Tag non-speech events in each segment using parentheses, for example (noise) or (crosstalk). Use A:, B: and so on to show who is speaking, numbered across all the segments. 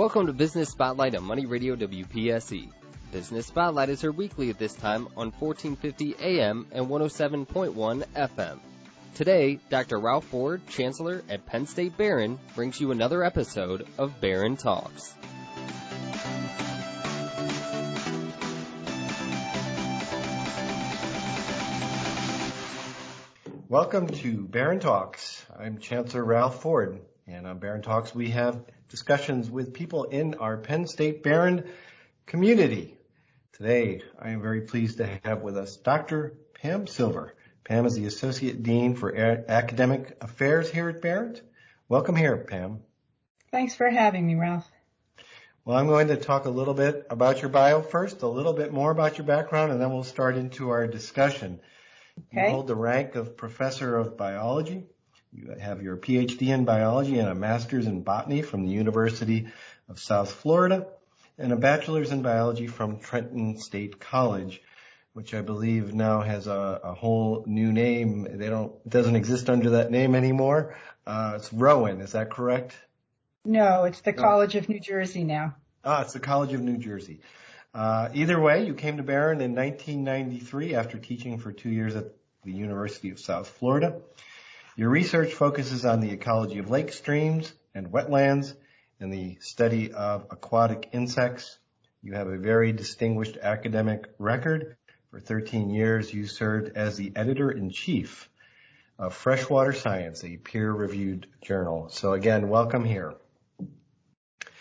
A: Welcome to Business Spotlight on Money Radio WPSE. Business Spotlight is heard weekly at this time on 1450 AM and 107.1 FM. Today, Dr. Ralph Ford, Chancellor at Penn State Behrend, brings you another episode of Behrend Talks.
B: Welcome to Behrend Talks. I'm Chancellor Ralph Ford, and on Behrend Talks we have discussions with people in our Penn State Behrend community. Today, I am very pleased to have with us Dr. Pam Silver. Pam is the Associate Dean for Academic Affairs here at Behrend. Welcome here, Pam.
C: Thanks for having me, Ralph.
B: Well, I'm going to talk a little bit about your bio first, a little bit more about your background, and then we'll start into our discussion. Okay. You hold the rank of Professor of Biology. You have your PhD in biology and a master's in botany from the University of South Florida and a bachelor's in biology from Trenton State College, which I believe now has a, a whole new name. They don't doesn't exist under that name anymore. Uh, it's Rowan, is that correct?
C: No, it's the College of New Jersey now.
B: Ah, it's the College of New Jersey. Uh, either way, you came to Behrend in 1993 after teaching for two years at the University of South Florida. Your research focuses on the ecology of lake streams and wetlands and the study of aquatic insects. You have a very distinguished academic record. For 13 years, you served as the editor-in-chief of Freshwater Science, a peer-reviewed journal. So again, welcome here.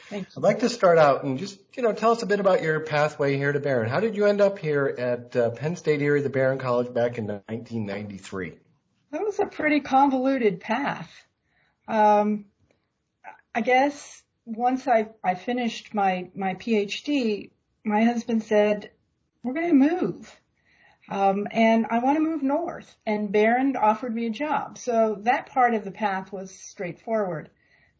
C: Thanks.
B: I'd like to start out and just, you know, tell us a bit about your pathway here to Behrend. How did you end up here at uh, Penn State Erie, the Behrend College back in 1993?
C: That was a pretty convoluted path. Um, I guess once I, I finished my, my PhD, my husband said, we're going to move. Um, and I want to move north and Behrend offered me a job. So that part of the path was straightforward.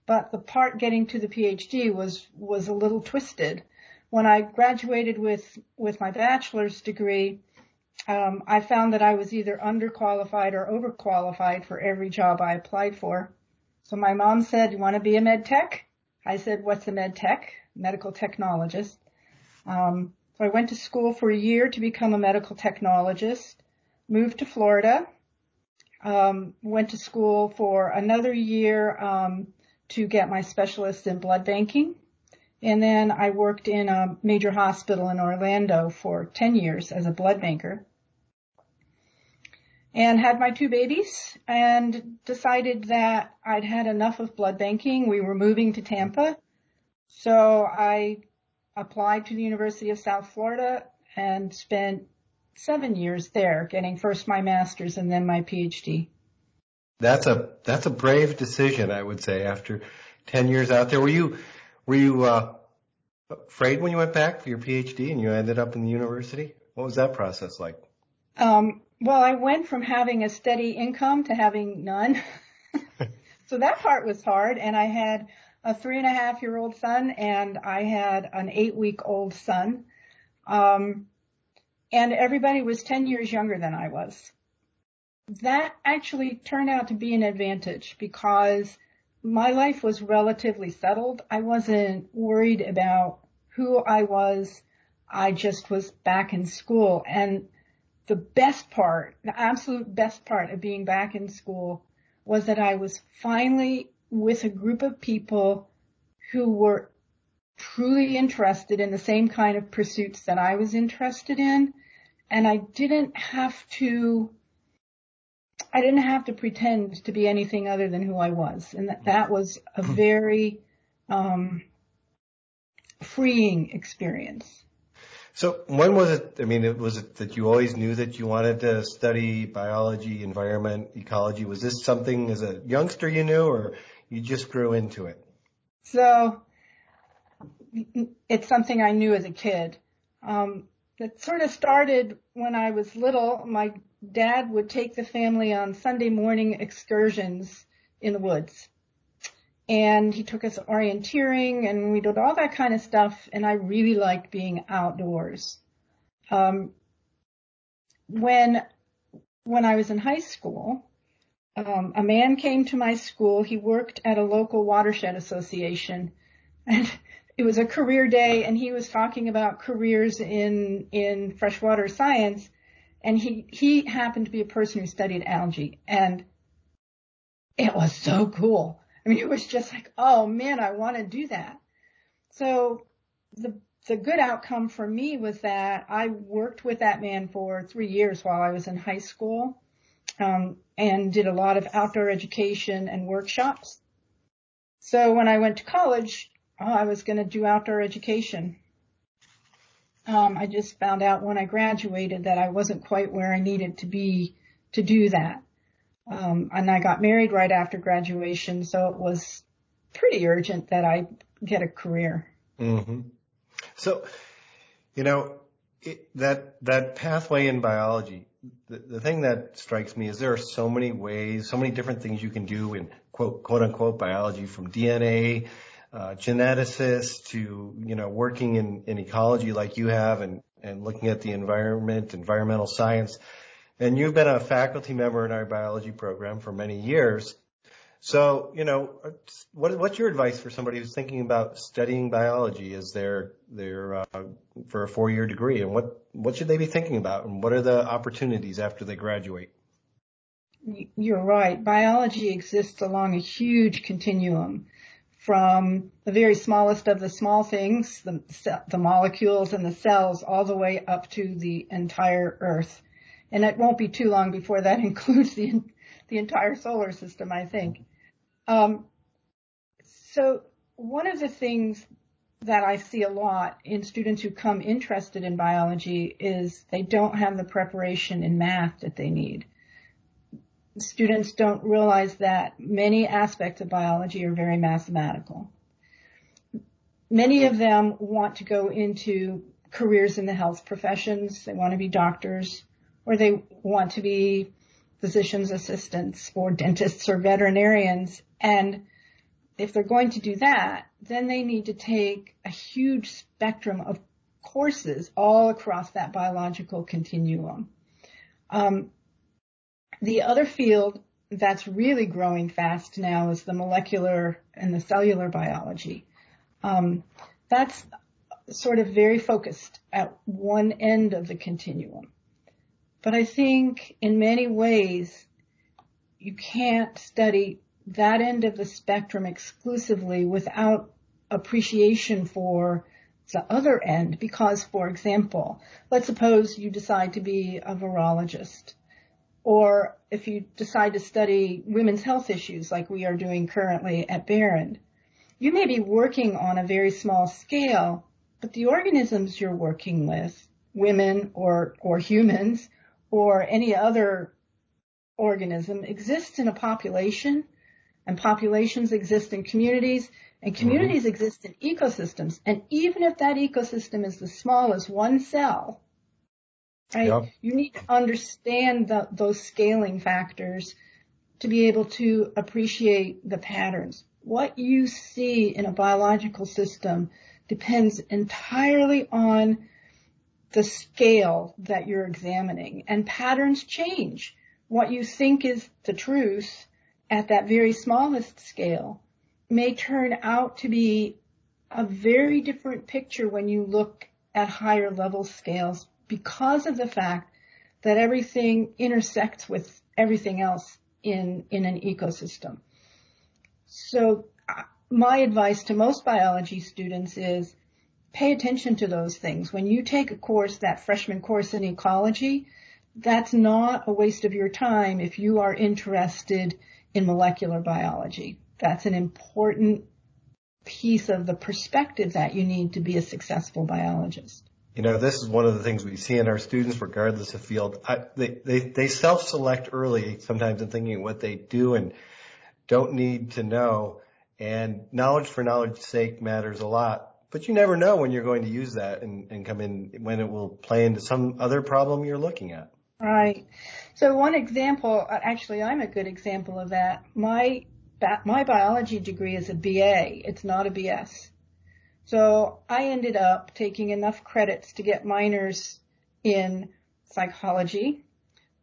C: But the part getting to the PhD was, was a little twisted. When I graduated with, with my bachelor's degree, um, I found that I was either underqualified or overqualified for every job I applied for. So my mom said, you want to be a med tech? I said, what's a med tech? Medical technologist. Um, so I went to school for a year to become a medical technologist, moved to Florida, um, went to school for another year um, to get my specialist in blood banking. And then I worked in a major hospital in Orlando for 10 years as a blood banker and had my two babies and decided that I'd had enough of blood banking. We were moving to Tampa. So I applied to the University of South Florida and spent seven years there getting first my master's and then my PhD.
B: That's a, that's a brave decision, I would say, after 10 years out there. Were you, were you, uh, afraid when you went back for your PhD and you ended up in the university? What was that process like?
C: Um, well, I went from having a steady income to having none. (laughs) so that part was hard. And I had a three and a half year old son and I had an eight week old son. Um, and everybody was 10 years younger than I was. That actually turned out to be an advantage because my life was relatively settled. I wasn't worried about who I was. I just was back in school and the best part, the absolute best part of being back in school was that I was finally with a group of people who were truly interested in the same kind of pursuits that I was interested in. And I didn't have to, I didn't have to pretend to be anything other than who I was. And that, that was a very, um, freeing experience.
B: So when was it, I mean, was it that you always knew that you wanted to study biology, environment, ecology? Was this something as a youngster you knew or you just grew into it?
C: So it's something I knew as a kid. Um, it sort of started when I was little. My dad would take the family on Sunday morning excursions in the woods and he took us orienteering and we did all that kind of stuff and I really liked being outdoors. Um, when, when I was in high school, um, a man came to my school. He worked at a local watershed association (laughs) and it was a career day and he was talking about careers in, in freshwater science. And he, he happened to be a person who studied algae and it was so cool. I mean, (laughs) it was just like, oh man, I want to do that. So the, the good outcome for me was that I worked with that man for three years while I was in high school, um, and did a lot of outdoor education and workshops. So when I went to college, oh, I was going to do outdoor education. Um, I just found out when I graduated that I wasn't quite where I needed to be to do that. Um, and I got married right after graduation, so it was pretty urgent that I get a career.
B: Mm-hmm. So, you know, it, that that pathway in biology, the, the thing that strikes me is there are so many ways, so many different things you can do in quote quote unquote biology, from DNA uh, geneticist to, you know, working in, in ecology like you have and, and looking at the environment, environmental science. And you've been a faculty member in our biology program for many years. So, you know, what, what's your advice for somebody who's thinking about studying biology as their, their, uh, for a four-year degree? And what, what should they be thinking about? And what are the opportunities after they graduate?
C: You're right. Biology exists along a huge continuum from the very smallest of the small things, the, the molecules and the cells, all the way up to the entire Earth. And it won't be too long before that (laughs) includes the, the entire solar system, I think. Um, so one of the things that I see a lot in students who come interested in biology is they don't have the preparation in math that they need students don't realize that many aspects of biology are very mathematical. Many of them want to go into careers in the health professions. They want to be doctors or they want to be physician's assistants or dentists or veterinarians. And if they're going to do that, then they need to take a huge spectrum of courses all across that biological continuum. Um, the other field that's really growing fast now is the molecular and the cellular biology. Um, that's sort of very focused at one end of the continuum. But I think in many ways you can't study that end of the spectrum exclusively without appreciation for the other end. Because, for example, let's suppose you decide to be a virologist. Or if you decide to study women's health issues like we are doing currently at Behrend, you may be working on a very small scale, but the organisms you're working with, women or, or humans or any other organism exists in a population and populations exist in communities and communities mm-hmm. exist in ecosystems. And even if that ecosystem is the small as one cell, right? Yeah. You need to understand the, those scaling factors to be able to appreciate the patterns. What you see in a biological system depends entirely on the scale that you're examining and patterns change. What you think is the truth at that very smallest scale may turn out to be a very different picture when you look at higher level scales because of the fact that everything intersects with everything else in, in an ecosystem. So uh, my advice to most biology students is pay attention to those things. When you take a course, that freshman course in ecology, that's not a waste of your time if you are interested in molecular biology. That's an important piece of the perspective that you need to be a successful biologist.
B: You know, this is one of the things we see in our students, regardless of field. I, they, they, they self-select early sometimes in thinking what they do and don't need to know. And knowledge for knowledge's sake matters a lot. But you never know when you're going to use that and, and come in, when it will play into some other problem you're looking at.
C: Right. So one example, actually I'm a good example of that. My, my biology degree is a BA. It's not a BS. So I ended up taking enough credits to get minors in psychology,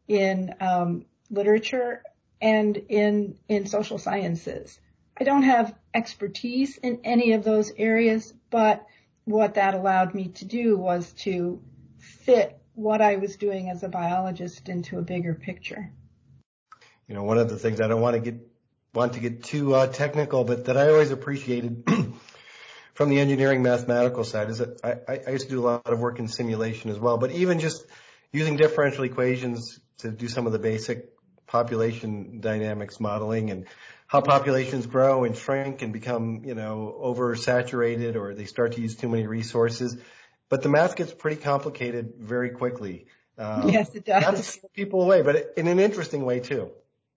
C: in um, literature, and in in social sciences. I don't have expertise in any of those areas, but what that allowed me to do was to fit what I was doing as a biologist into a bigger picture.
B: You know, one of the things I don't want to get want to get too uh, technical, but that I always appreciated (clears throat) from the engineering mathematical side is that I, I used to do a lot of work in simulation as well. But even just using differential equations to do some of the basic population dynamics modeling and how populations grow and shrink and become, you know, oversaturated or they start to use too many resources. But the math gets pretty complicated very quickly.
C: Um, yes, it does. Not to
B: scare people away, but in an interesting way too.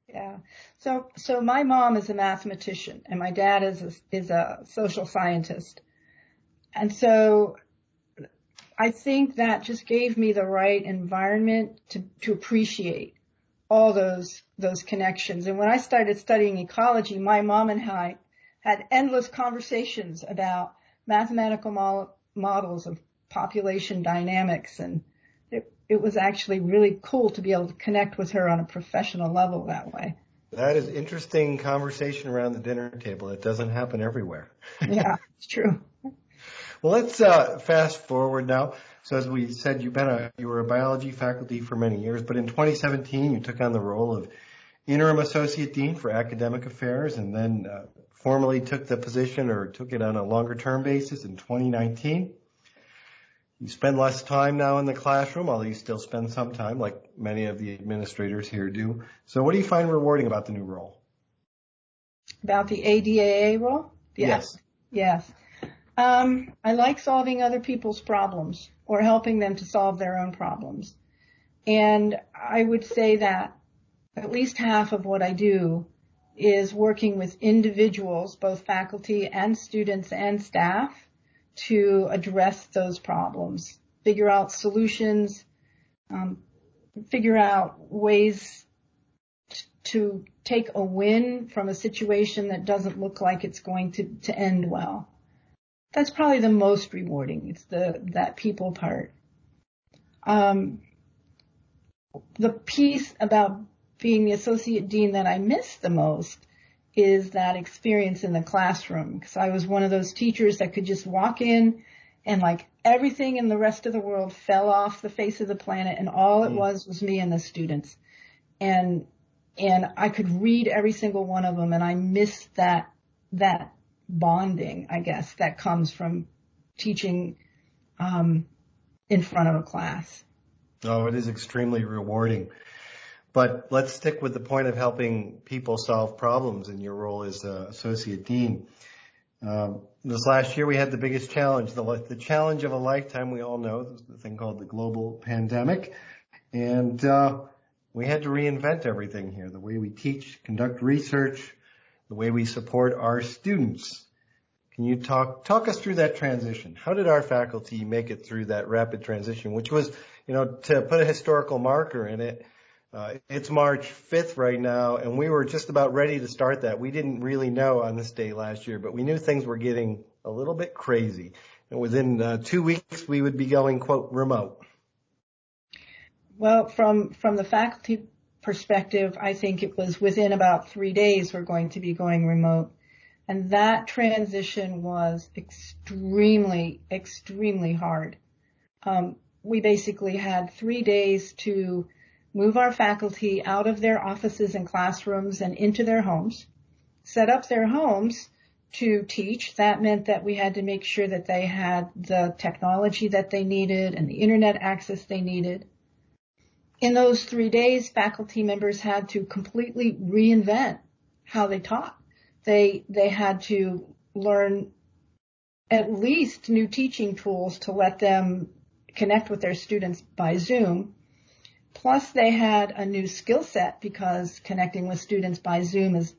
C: Yeah. So, so my mom is a mathematician and my dad is a, is a social scientist. And so I think that just gave me the right environment to, to appreciate all those those connections. And when I started studying ecology, my mom and I had endless conversations about mathematical mo- models of population dynamics and it, it was actually really cool to be able to connect with her on a professional level that way.
B: That is interesting conversation around the dinner table. It doesn't happen everywhere.
C: yeah, it's true. (laughs)
B: Well, let's uh, fast forward now. So as we said, you've been a, you were a biology faculty for many years, but in 2017 you took on the role of interim associate dean for academic affairs, and then uh, formally took the position or took it on a longer term basis in 2019. You spend less time now in the classroom, although you still spend some time, like many of the administrators here do. So, what do you find rewarding about the new role?
C: About the ADAA role?
B: Yes.
C: Yes. Um, I like solving other people's problems or helping them to solve their own problems. And I would say that at least half of what I do is working with individuals, both faculty and students and staff to address those problems, figure out solutions, um, figure out ways to take a win from a situation that doesn't look like it's going to, to end well that's probably the most rewarding. It's the that people part. Um, the piece about being the associate dean that I miss the most is that experience in the classroom because I was one of those teachers that could just walk in and like everything in the rest of the world fell off the face of the planet and all it mm. was was me and the students and and I could read every single one of them and I missed that that bonding, I guess, that comes from teaching um, in front of a class.
B: Oh, it is extremely rewarding. But let's stick with the point of helping people solve problems in your role as uh, associate dean. Um, this last year we had the biggest challenge, the, the, challenge of a lifetime. We all know the thing called the global pandemic, and uh, we had to reinvent everything here: the way we teach, conduct research, the way we support our students. Can you talk talk us through that transition? How did our faculty make it through that rapid transition, which was, you know, to put a historical marker in it, uh, it's March 5th right now, and we were just about ready to start that. We didn't really know on this day last year, but we knew things were getting a little bit crazy. And within uh, two weeks, we would be going, quote, remote.
C: Well, from from the faculty perspective, I think it was within about three days we're going to be going remote. And that transition was extremely, extremely hard. Um, we basically had three days to move our faculty out of their offices and classrooms and into their homes, set up their homes to teach. That meant that we had to make sure that they had the technology that they needed and the internet access they needed. In those three days, faculty members had to completely reinvent how they taught. They, they had to learn at least new teaching tools to let them connect with their students by Zoom. Plus they had a new skill set because connecting with students by Zoom is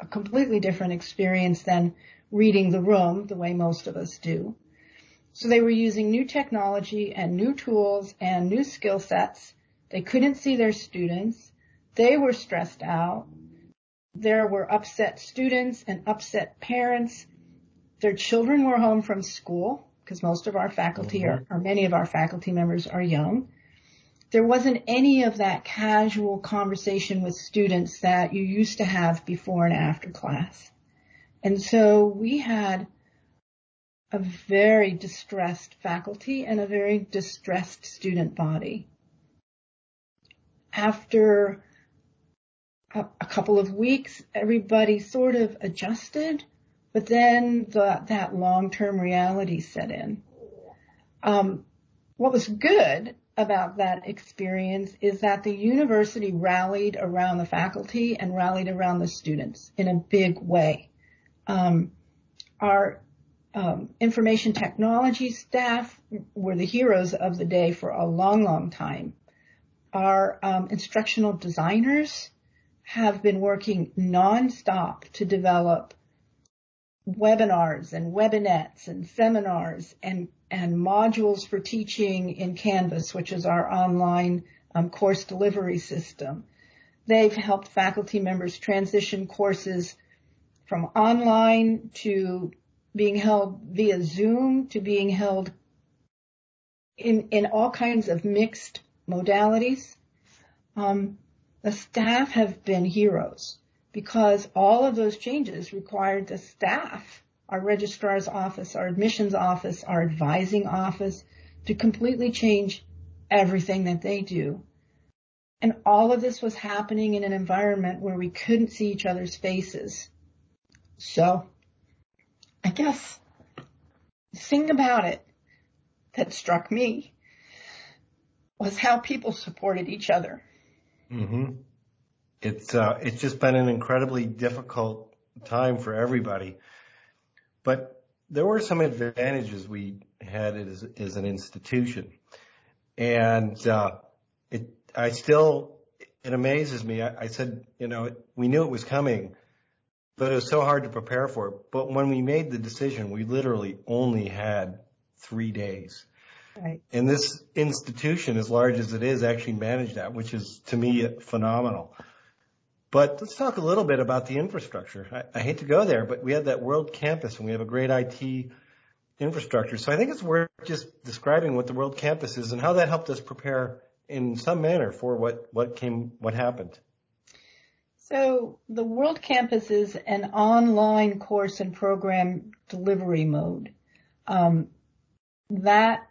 C: a completely different experience than reading the room the way most of us do. So they were using new technology and new tools and new skill sets they couldn't see their students. They were stressed out. There were upset students and upset parents. Their children were home from school because most of our faculty mm-hmm. are, or many of our faculty members are young. There wasn't any of that casual conversation with students that you used to have before and after class. And so we had a very distressed faculty and a very distressed student body. After a, a couple of weeks, everybody sort of adjusted, but then the, that long-term reality set in. Um, what was good about that experience is that the university rallied around the faculty and rallied around the students in a big way. Um, our um, information technology staff were the heroes of the day for a long, long time. Our um, instructional designers have been working nonstop to develop webinars and webinets and seminars and, and modules for teaching in Canvas, which is our online um, course delivery system. They've helped faculty members transition courses from online to being held via Zoom to being held in, in all kinds of mixed modalities. Um, the staff have been heroes because all of those changes required the staff, our registrar's office, our admissions office, our advising office, to completely change everything that they do. And all of this was happening in an environment where we couldn't see each other's faces. So I guess the thing about it that struck me was how people supported each other.
B: Mm-hmm. It's uh, it's just been an incredibly difficult time for everybody, but there were some advantages we had as, as an institution, and uh, it I still it amazes me. I, I said you know we knew it was coming, but it was so hard to prepare for it. But when we made the decision, we literally only had three days
C: Right.
B: And this institution, as large as it is, actually managed that, which is to me phenomenal. But let's talk a little bit about the infrastructure. I, I hate to go there, but we have that world campus and we have a great IT infrastructure. So I think it's worth just describing what the world campus is and how that helped us prepare in some manner for what, what came, what happened.
C: So the World Campus is an online course and program delivery mode. Um, that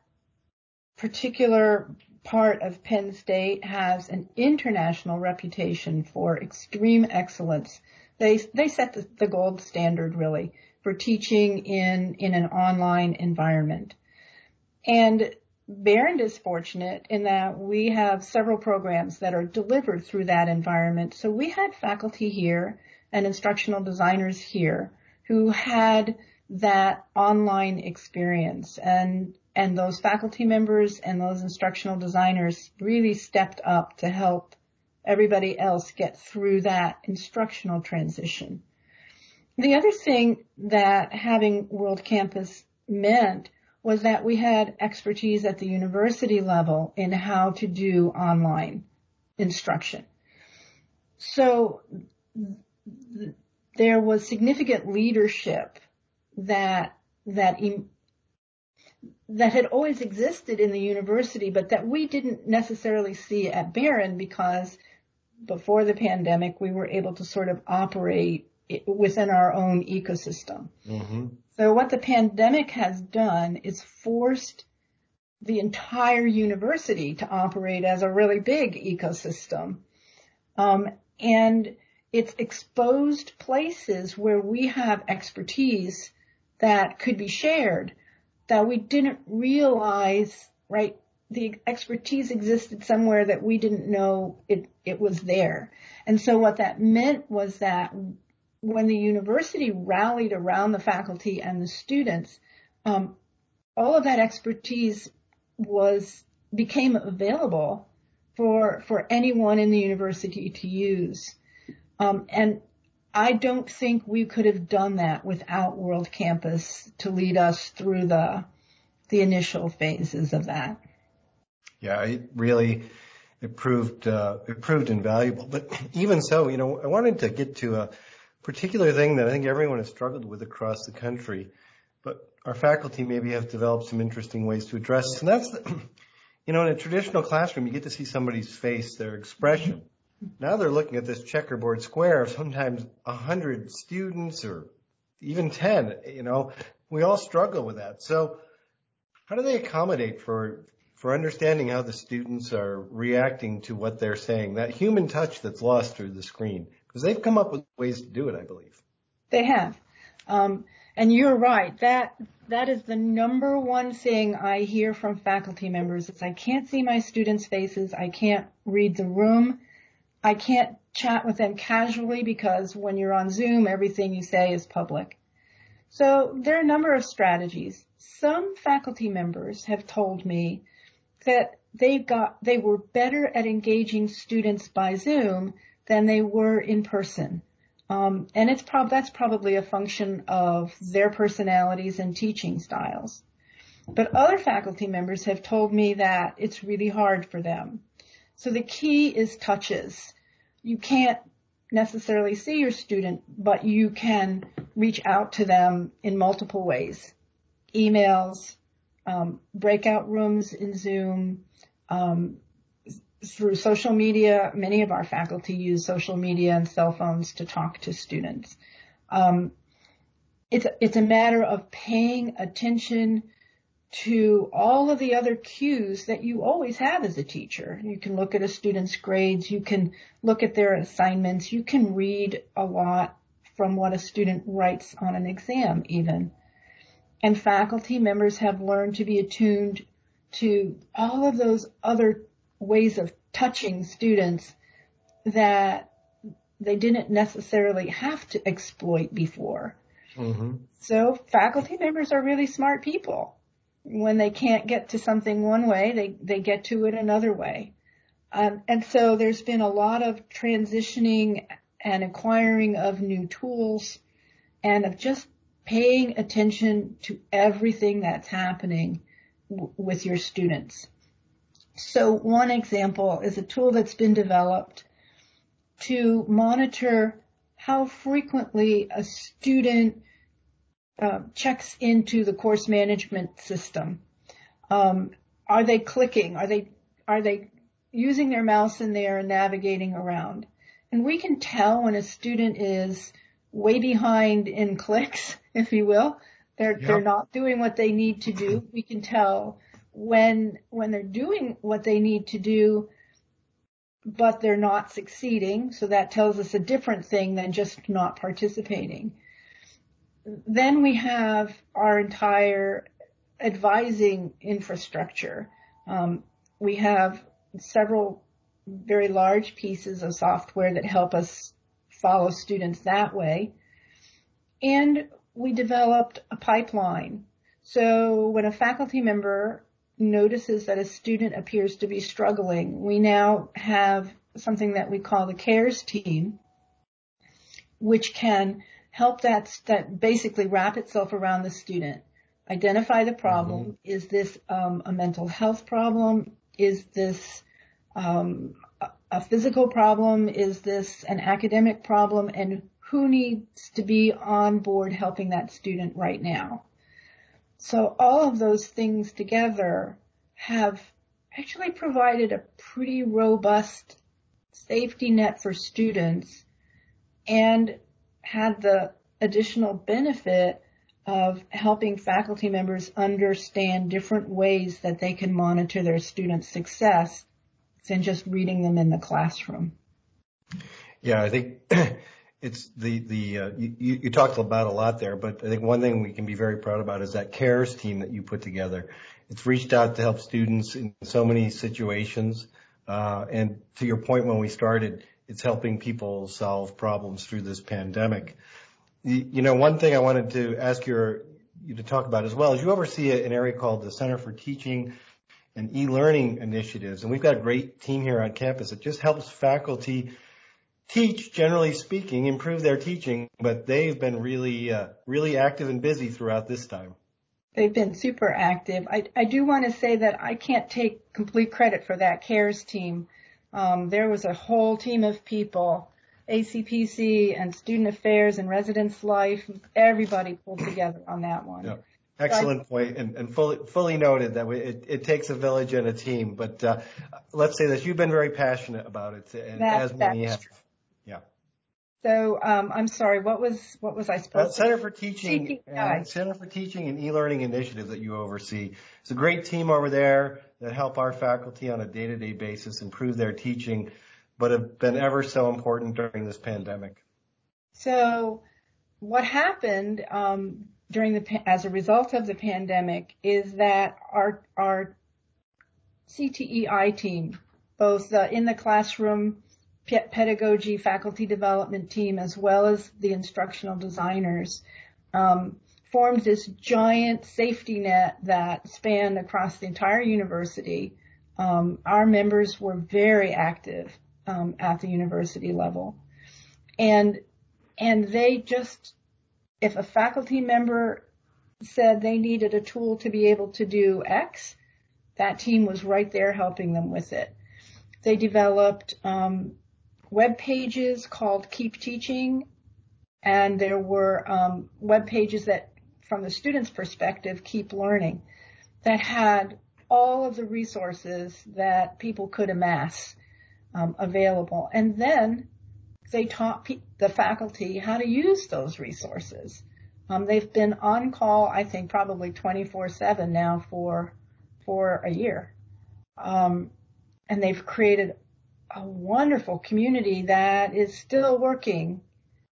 C: particular part of Penn State has an international reputation for extreme excellence. They they set the, the gold standard really for teaching in in an online environment. And Behrend is fortunate in that we have several programs that are delivered through that environment. So we had faculty here and instructional designers here who had that online experience and and those faculty members and those instructional designers really stepped up to help everybody else get through that instructional transition. The other thing that having World Campus meant was that we had expertise at the university level in how to do online instruction. So there was significant leadership that that that had always existed in the university, but that we didn't necessarily see at Behrend because before the pandemic, we were able to sort of operate within our own ecosystem. Mm-hmm. So what the pandemic has done is forced the entire university to operate as a really big ecosystem. Um, and it's exposed places where we have expertise that could be shared that we didn't realize, right, the expertise existed somewhere that we didn't know it, it was there. And so what that meant was that when the university rallied around the faculty and the students, um, all of that expertise was became available for for anyone in the university to use. Um, and I don't think we could have done that without World Campus to lead us through the the initial phases of that.
B: Yeah, it really it proved uh, it proved invaluable. But even so, you know, I wanted to get to a particular thing that I think everyone has struggled with across the country, but our faculty maybe have developed some interesting ways to address. And that's, the, (clears throat) you know, in a traditional classroom, you get to see somebody's face, their expression. Now they're looking at this checkerboard square of sometimes a hundred students or even 10, you know, we all struggle with that. So how do they accommodate for, for understanding how the students are reacting to what they're saying? That human touch that's lost through the screen. Because they've come up with ways to do it, I believe.
C: They have. Um, and you're right. That that is the number one thing I hear from faculty members. Is I can't see my students' faces. I can't read the room. I can't chat with them casually because when you're on Zoom, everything you say is public. So there are a number of strategies. Some faculty members have told me that they got, they were better at engaging students by Zoom than they were in person. Um, and it's prob- that's probably a function of their personalities and teaching styles. But other faculty members have told me that it's really hard for them. So the key is touches. You can't necessarily see your student, but you can reach out to them in multiple ways. Emails, um, breakout rooms in Zoom, um, through social media. Many of our faculty use social media and cell phones to talk to students. Um, it's, it's a matter of paying attention to all of the other cues that you always have as a teacher. You can look at a student's grades, you can look at their assignments, you can read a lot from what a student writes on an exam even. And faculty members have learned to be attuned to all of those other ways of touching students that they didn't necessarily have to exploit before. Mm-hmm. So faculty members are really smart people when they can't get to something one way, they, they get to it another way. Um, and so there's been a lot of transitioning and acquiring of new tools and of just paying attention to everything that's happening w- with your students. So one example is a tool that's been developed to monitor how frequently a student uh, checks into the course management system. Um, are they clicking? Are they are they using their mouse in there and navigating around? And we can tell when a student is way behind in clicks, (laughs) if you will. They're yep. they're not doing what they need to do. We can tell when when they're doing what they need to do, but they're not succeeding. So that tells us a different thing than just not participating then we have our entire advising infrastructure. Um, we have several very large pieces of software that help us follow students that way. And we developed a pipeline. So when a faculty member notices that a student appears to be struggling, we now have something that we call the CARES team, which can help that, that basically wrap itself around the student. Identify the problem. Mm-hmm. Is this um, a mental health problem? Is this um, a physical problem? Is this an academic problem? And who needs to be on board helping that student right now? So all of those things together have actually provided a pretty robust safety net for students and had the additional benefit of helping faculty members understand different ways that they can monitor their students' success than just reading them in the classroom.
B: Yeah, I think (clears throat) it's the the uh, you, you talked about a lot there, but I think one thing we can be very proud about is that CARES team that you put together. It's reached out to help students in so many situations, uh, and to your point when we started, it's helping people solve problems through this pandemic. You know, one thing I wanted to ask you to talk about as well is you oversee an area called the Center for Teaching and E-Learning Initiatives, and we've got a great team here on campus that just helps faculty teach, generally speaking, improve their teaching, but they've been really, uh, really active and busy throughout this time.
C: They've been super active. I, I do want to say that I can't take complete credit for that CARES team. Um, there was a whole team of people, ACPC and Student Affairs and Residence Life, everybody pulled together on that one.
B: Yep. Excellent point, and, and fully, fully noted that we, it, it, takes a village and a team. But uh, let's say that you've been very passionate about it, and
C: that,
B: as many have.
C: True.
B: Yeah.
C: So um, I'm sorry. What was what was I supposed?
B: Uh, Center for Teaching, uh, Center for Teaching and E-Learning Initiative that you oversee. It's a great team over there that help our faculty on a day-to-day basis improve their teaching, but have been ever so important during this pandemic.
C: So, what happened um, during the as a result of the pandemic is that our our CTEI team, both uh, in the classroom pedagogy faculty development team as well as the instructional designers um, formed this giant safety net that spanned across the entire university. Um, our members were very active um, at the university level, and and they just if a faculty member said they needed a tool to be able to do X, that team was right there helping them with it. They developed um, web pages called Keep Teaching, and there were um, web pages that, from the student's perspective, Keep Learning, that had all of the resources that people could amass um, available. And then they taught pe- the faculty how to use those resources. Um, they've been on call, I think, probably 24/7 now for for a year, um, and they've created a wonderful community that is still working,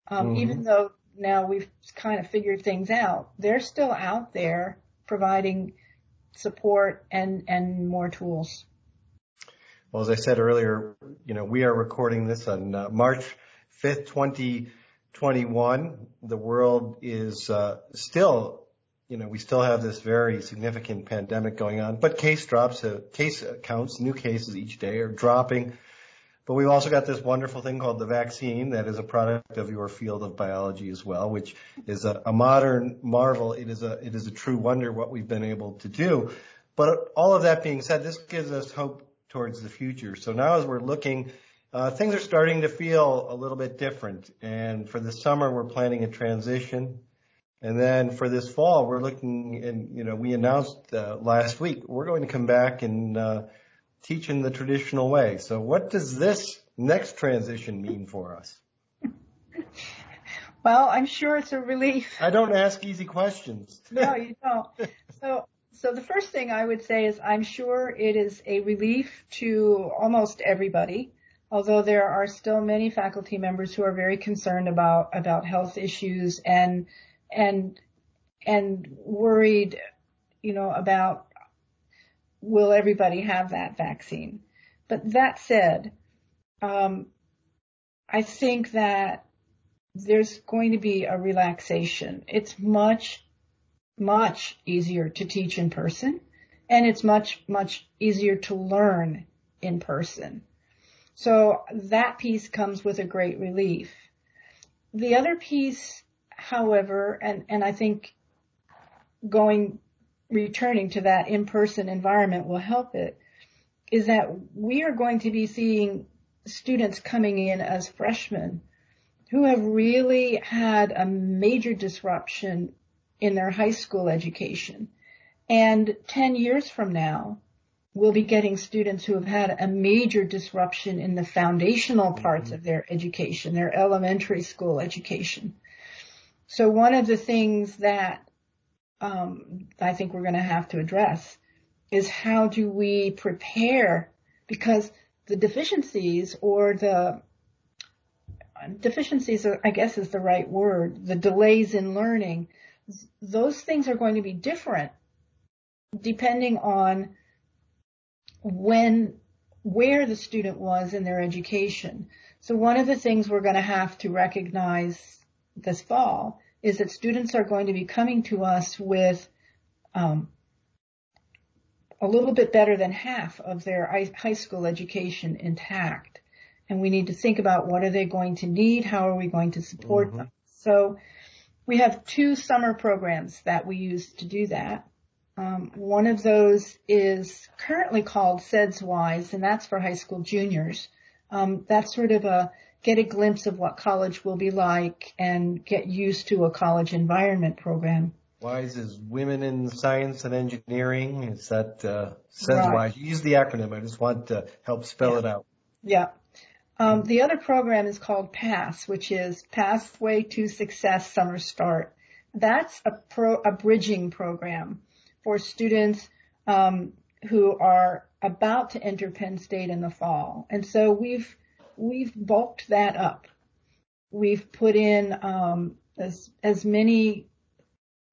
C: um, mm-hmm. even though now we've kind of figured things out. They're still out there providing support and and more tools.
B: Well, as I said earlier, you know, we are recording this on uh, March 5th, 2021. The world is uh, still, you know, we still have this very significant pandemic going on, but case drops, uh, case counts, new cases each day are dropping. But we've also got this wonderful thing called the vaccine that is a product of your field of biology as well, which is a, a modern marvel. It is a it is a true wonder what we've been able to do. But all of that being said, this gives us hope towards the future. So now as we're looking, uh, things are starting to feel a little bit different. And for the summer, we're planning a transition. And then for this fall, we're looking and, you know, we announced uh, last week, we're going to come back and uh, teach in the traditional way. So what does this next transition mean for us? (laughs)
C: Well, I'm sure it's a relief. (laughs)
B: I don't ask easy questions. (laughs)
C: no, you don't. So, so the first thing I would say is I'm sure it is a relief to almost everybody, although there are still many faculty members who are very concerned about, about health issues and, and, and worried, you know, about will everybody have that vaccine? But that said, um, I think that there's going to be a relaxation. It's much, much easier to teach in person and it's much, much easier to learn in person. So that piece comes with a great relief. The other piece, however, and, and I think going returning to that in-person environment will help it is that we are going to be seeing students coming in as freshmen who have really had a major disruption in their high school education. And 10 years from now, we'll be getting students who have had a major disruption in the foundational parts mm-hmm. of their education, their elementary school education. So one of the things that um, I think we're going to have to address is how do we prepare because the deficiencies or the deficiencies, I guess is the right word, the delays in learning, those things are going to be different depending on when, where the student was in their education. So one of the things we're going to have to recognize this fall is that students are going to be coming to us with um, a little bit better than half of their high school education intact. And we need to think about what are they going to need? How are we going to support mm-hmm. them? So we have two summer programs that we use to do that. Um, one of those is currently called SEDS-WISE, and that's for high school juniors. Um, that's sort of a get a glimpse of what college will be like and get used to a college environment program.
B: WISE is Women in Science and Engineering. Is that uh, says right. WISE? Use the acronym. I just want to help spell
C: yeah.
B: it out.
C: Yeah. Um, the other program is called PASS, which is Pathway to Success Summer Start. That's a pro, a bridging program for students um, who are about to enter Penn State in the fall. And so we've we've bulked that up. We've put in um, as as many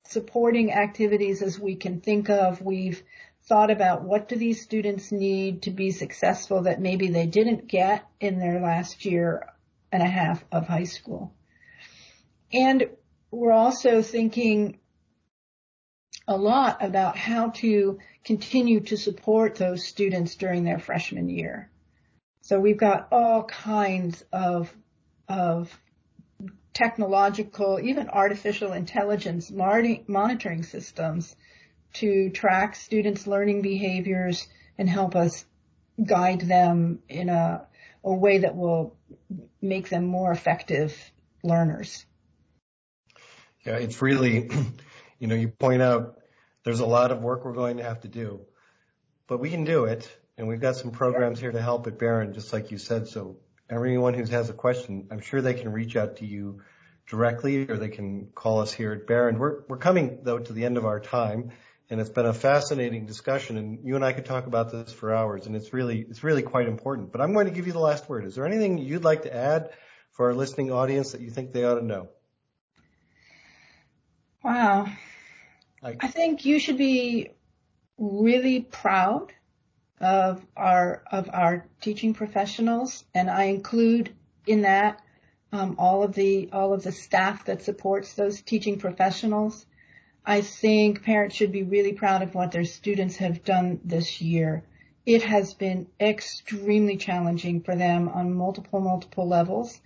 C: supporting activities as we can think of. We've thought about what do these students need to be successful that maybe they didn't get in their last year and a half of high school. And we're also thinking a lot about how to continue to support those students during their freshman year. So we've got all kinds of, of technological, even artificial intelligence monitoring systems to track students' learning behaviors and help us guide them in a, a way that will make them more effective learners.
B: Yeah, it's really, (clears throat) you know, you point out there's a lot of work we're going to have to do, but we can do it. And we've got some programs here to help at Behrend, just like you said. So everyone who has a question, I'm sure they can reach out to you directly or they can call us here at Behrend. We're, we're coming though to the end of our time and it's been a fascinating discussion and you and I could talk about this for hours and it's really it's really quite important. But I'm going to give you the last word. Is there anything you'd like to add for our listening audience that you think they ought to know?
C: Wow. I, I think you should be really proud of our of our teaching professionals and I include in that um, all of the all of the staff that supports those teaching professionals. I think parents should be really proud of what their students have done this year. It has been extremely challenging for them on multiple, multiple levels.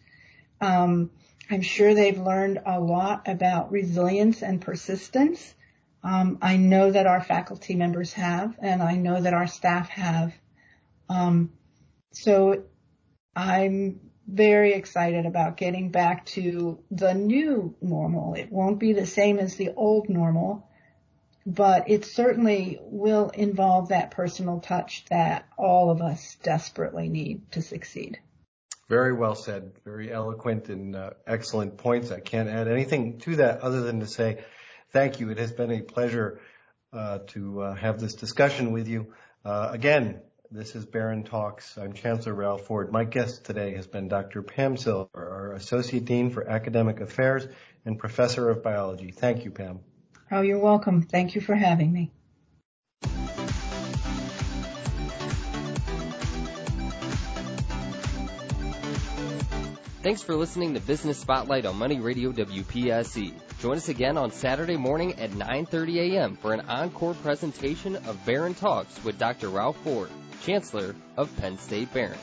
C: Um, I'm sure they've learned a lot about resilience and persistence. Um, I know that our faculty members have, and I know that our staff have. Um, so I'm very excited about getting back to the new normal. It won't be the same as the old normal, but it certainly will involve that personal touch that all of us desperately need to succeed.
B: Very well said. Very eloquent and uh, excellent points. I can't add anything to that other than to say thank you. It has been a pleasure uh, to uh, have this discussion with you. Uh, again, this is Behrend Talks. I'm Chancellor Ralph Ford. My guest today has been Dr. Pam Silver, our Associate Dean for Academic Affairs and Professor of Biology. Thank you, Pam.
C: Oh, you're welcome. Thank you for having me.
A: Thanks for listening to Business Spotlight on Money Radio WPSC. Join us again on Saturday morning at 9:30 a.m. for an encore presentation of Behrend Talks with Dr. Ralph Ford. Chancellor of Penn State Behrend.